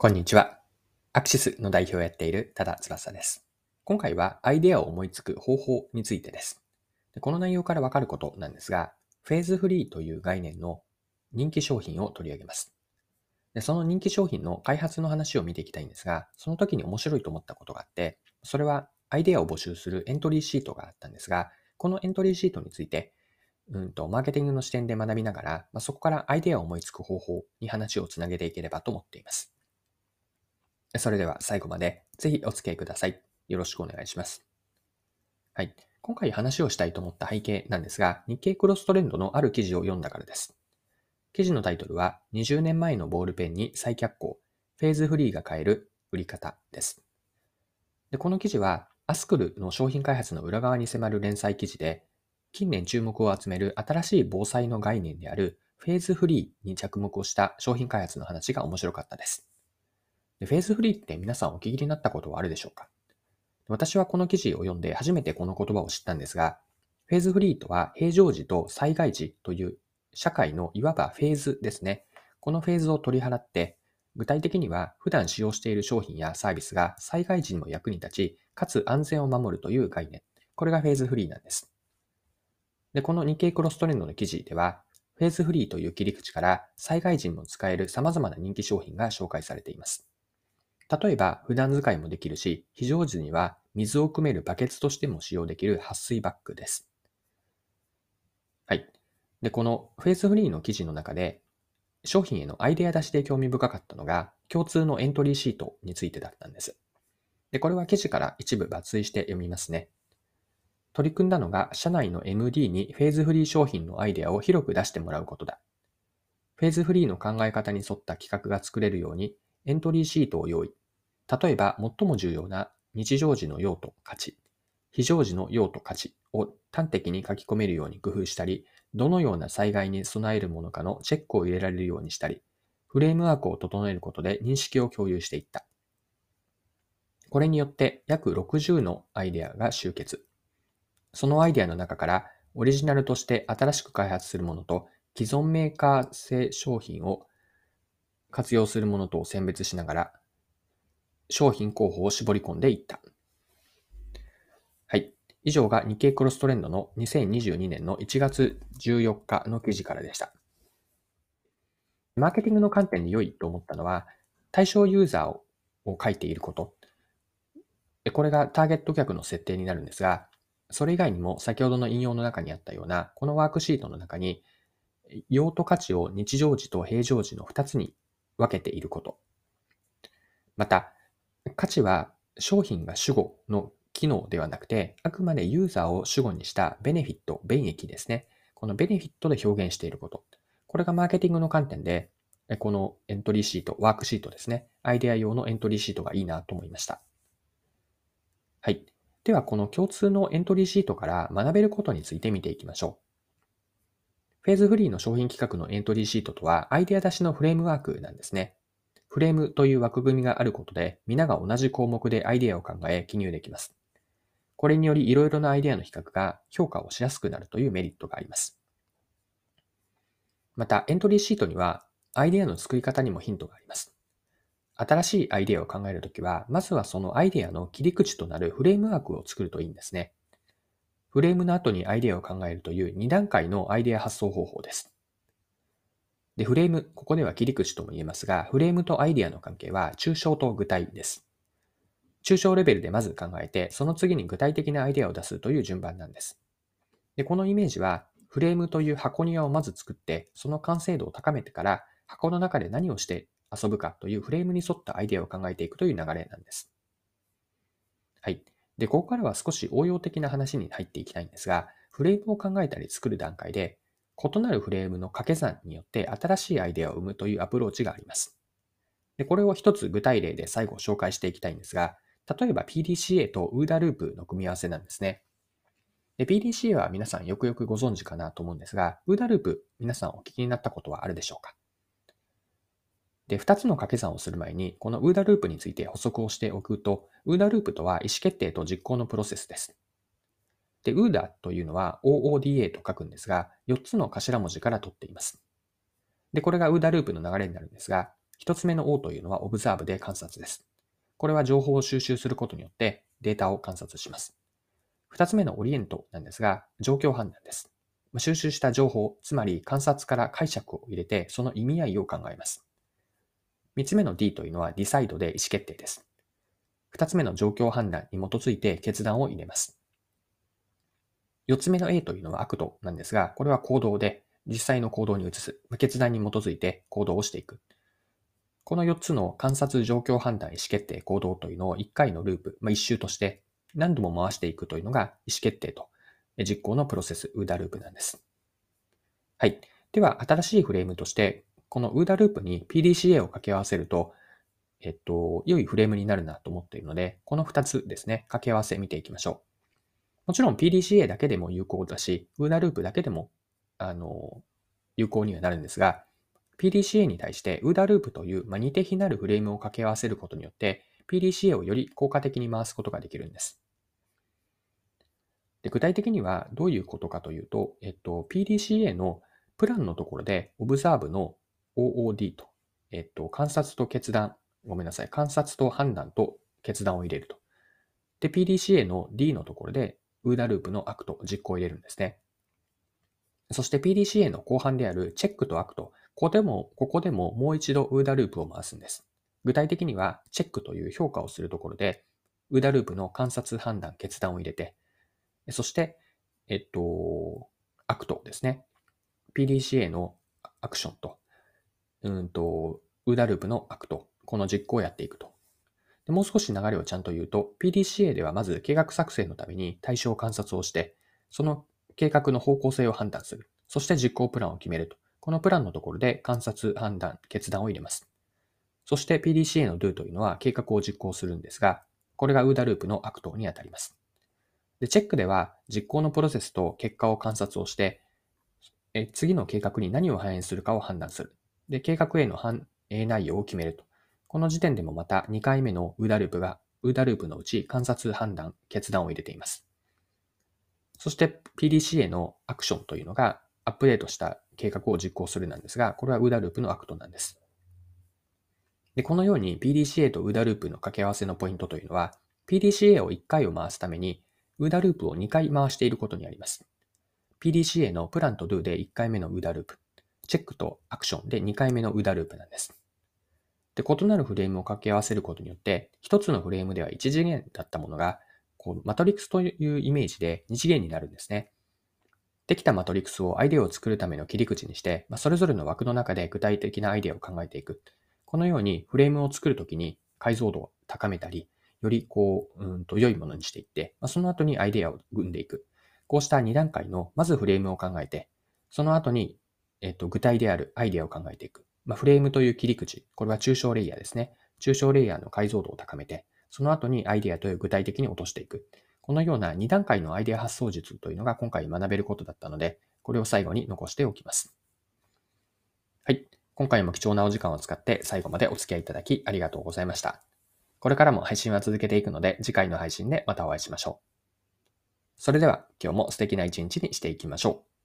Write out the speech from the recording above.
こんにちは。アクシスの代表をやっている多田翼です。今回はアイデアを思いつく方法についてです。この内容からわかることなんですが、フェーズフリーという概念の人気商品を取り上げます。でその人気商品の開発の話を見ていきたいんですが、その時に面白いと思ったことがあって、それはアイデアを募集するエントリーシートがあったんですが、このエントリーシートについてうんと、マーケティングの視点で学びながら、まあ、そこからアイデアを思いつく方法に話をつなげていければと思っています。それでは最後までぜひお付き合いください。よろしくお願いします。はい。今回話をしたいと思った背景なんですが、日経クロストレンドのある記事を読んだからです。記事のタイトルは、20年前のボールペンに再脚光、フェーズフリーが買える売り方です。でこの記事は、アスクルの商品開発の裏側に迫る連載記事で、近年注目を集める新しい防災の概念であるフェーズフリーに着目をした商品開発の話が面白かったです。でフェーズフリーって皆さんお聞きになったことはあるでしょうか？私はこの記事を読んで初めてこの言葉を知ったんですが、フェーズフリーとは平常時と災害時という社会のいわばフェーズですね。このフェーズを取り払って、具体的には普段使用している商品やサービスが災害時にも役に立ち、かつ安全を守るという概念。これがフェーズフリーなんです。で、この日経クロストレンドの記事では、フェーズフリーという切り口から災害時にも使える様々な人気商品が紹介されています。例えば、普段使いもできるし、非常時には水を汲めるバケツとしても使用できる撥水バッグです。はい。で、このフェイスフリーの記事の中で、商品へのアイデア出しで興味深かったのが、共通のエントリーシートについてだったんです。で、これは記事から一部抜粋して読みますね。取り組んだのが、社内の MD にフェーズフリー商品のアイデアを広く出してもらうことだ。フェーズフリーの考え方に沿った企画が作れるように、エントリーシートを用意。例えば、最も重要な日常時の用途、価値、非常時の用途、価値を端的に書き込めるように工夫したり、どのような災害に備えるものかのチェックを入れられるようにしたり、フレームワークを整えることで認識を共有していった。これによって約60のアイデアが集結。そのアイデアの中からオリジナルとして新しく開発するものと既存メーカー製商品を活用するものと選別しながら商品候補を絞り込んでいった。はい。以上が日経クロストレンドの2022年の1月14日の記事からでした。マーケティングの観点で良いと思ったのは、対象ユーザーを書いていること。これがターゲット客の設定になるんですが、それ以外にも先ほどの引用の中にあったような、このワークシートの中に、用途価値を日常時と平常時の2つに分けていること。また、価値は商品が主語の機能ではなくて、あくまでユーザーを主語にしたベネフィット、便益ですね。このベネフィットで表現していること。これがマーケティングの観点で、このエントリーシート、ワークシートですね。アイデア用のエントリーシートがいいなと思いました。はい。では、この共通のエントリーシートから学べることについて見ていきましょう。フェーズフリーの商品企画のエントリーシートとは、アイデア出しのフレームワークなんですね。フレームという枠組みがあることで、皆が同じ項目でアイデアを考え記入できます。これによりいろいろなアイデアの比較が評価をしやすくなるというメリットがあります。また、エントリーシートには、アイデアの作り方にもヒントがあります。新しいアイデアを考えるときは、まずはそのアイデアの切り口となるフレームワークを作るといいんですね。フレームの後にアイデアを考えるという2段階のアイデア発想方法です。で、フレーム、ここでは切り口とも言えますが、フレームとアイデアの関係は抽象と具体です。抽象レベルでまず考えて、その次に具体的なアイデアを出すという順番なんです。で、このイメージは、フレームという箱庭をまず作って、その完成度を高めてから、箱の中で何をして遊ぶかというフレームに沿ったアイデアを考えていくという流れなんです。はい。で、ここからは少し応用的な話に入っていきたいんですが、フレームを考えたり作る段階で、異なるフレームの掛け算によって新しいアイデアを生むというアプローチがあります。でこれを一つ具体例で最後紹介していきたいんですが、例えば PDCA と UDA ループの組み合わせなんですね。で PDCA は皆さんよくよくご存知かなと思うんですが、UDA ループ皆さんお聞きになったことはあるでしょうか？で、2つの掛け算をする前に、この UDA ループについて補足をしておくと、UDA ループとは意思決定と実行のプロセスです。で、UDA というのは OODA と書くんですが、4つの頭文字から取っています。で、これが UDA ループの流れになるんですが、一つ目の O というのは Observe で観察です。これは情報を収集することによってデータを観察します。二つ目のオリエントなんですが、状況判断です。収集した情報、つまり観察から解釈を入れて、その意味合いを考えます。三つ目の D というのは Decide で意思決定です。二つ目の状況判断に基づいて決断を入れます。四つ目の A というのは Act なんですが、これは行動で実際の行動に移す。決断に基づいて行動をしていく。この4つの観察、状況判断、意思決定、行動というのを1回のループ、まあ、1周として何度も回していくというのが意思決定と実行のプロセス、 OODA ループなんです。はい。では、新しいフレームとして、このウーダループに PDCA を掛け合わせると、えっと、良いフレームになるなと思っているので、この2つですね、掛け合わせ見ていきましょう。もちろん PDCA だけでも有効だし、ウーダループだけでも、あの、有効にはなるんですが、PDCA に対してウーダループという、まあ、似て非なるフレームを掛け合わせることによって、PDCA をより効果的に回すことができるんです。で具体的にはどういうことかというと、えっと、PDCA のプランのところで Observe の OOD と、えっと、観察と決断、ごめんなさい、観察と判断と決断を入れると。で、PDCA の D のところで OODA ループの Act、実行を入れるんですね。そして PDCA の後半であるチェックと Act、ここでも、ここでももう一度 UDA ループを回すんです。具体的には、チェックという評価をするところで、UDA ループの観察、判断、決断を入れて、そして、えっと、 Act ですね。PDCA のアクションと、うんと、 OODA ループの Act、この実行をやっていくと。でもう少し流れをちゃんと言うと、PDCA ではまず計画作成のために対象観察をして、その計画の方向性を判断する。そして実行プランを決めると。このプランのところで観察、判断、決断を入れます。そして PDCA の Do というのは計画を実行するんですが、これが OODA ループのアクトにあたります。で、チェックでは実行のプロセスと結果を観察をして、え次の計画に何を反映するかを判断する。で、計画への反映内容を決めると。この時点でもまた2回目の UDA ループが、UDA ループのうち観察、判断、決断を入れています。そして PDCA のアクションというのがアップデートした計画を実行するなんですが、これは UDA ループのアクトなんです。で、このように PDCA と UDA ループの掛け合わせのポイントというのは、PDCA を1回を回すためにウダループを2回回していることにあります。PDCA のプランと do で1回目のウダループ、チェックとアクションで2回目のウーダループなんです。で、異なるフレームを掛け合わせることによって、1つのフレームでは1次元だったものが、こうマトリックスというイメージで2次元になるんですね。できたマトリックスをアイデアを作るための切り口にして、まあ、それぞれの枠の中で具体的なアイデアを考えていく。このようにフレームを作るときに解像度を高めたり、よりこう、うんと良いものにしていって、まあ、その後にアイデアを生んでいく。こうした2段階の、まずフレームを考えて、その後に、えっと、具体であるアイデアを考えていく。まあ、フレームという切り口、これは抽象レイヤーですね。抽象レイヤーの解像度を高めて、その後にアイデアという具体的に落としていく。このような2段階のアイデア発想術というのが今回学べることだったので、これを最後に残しておきます。はい。今回も貴重なお時間を使って最後までお付き合いいただきありがとうございました。これからも配信は続けていくので、次回の配信でまたお会いしましょう。それでは今日も素敵な一日にしていきましょう。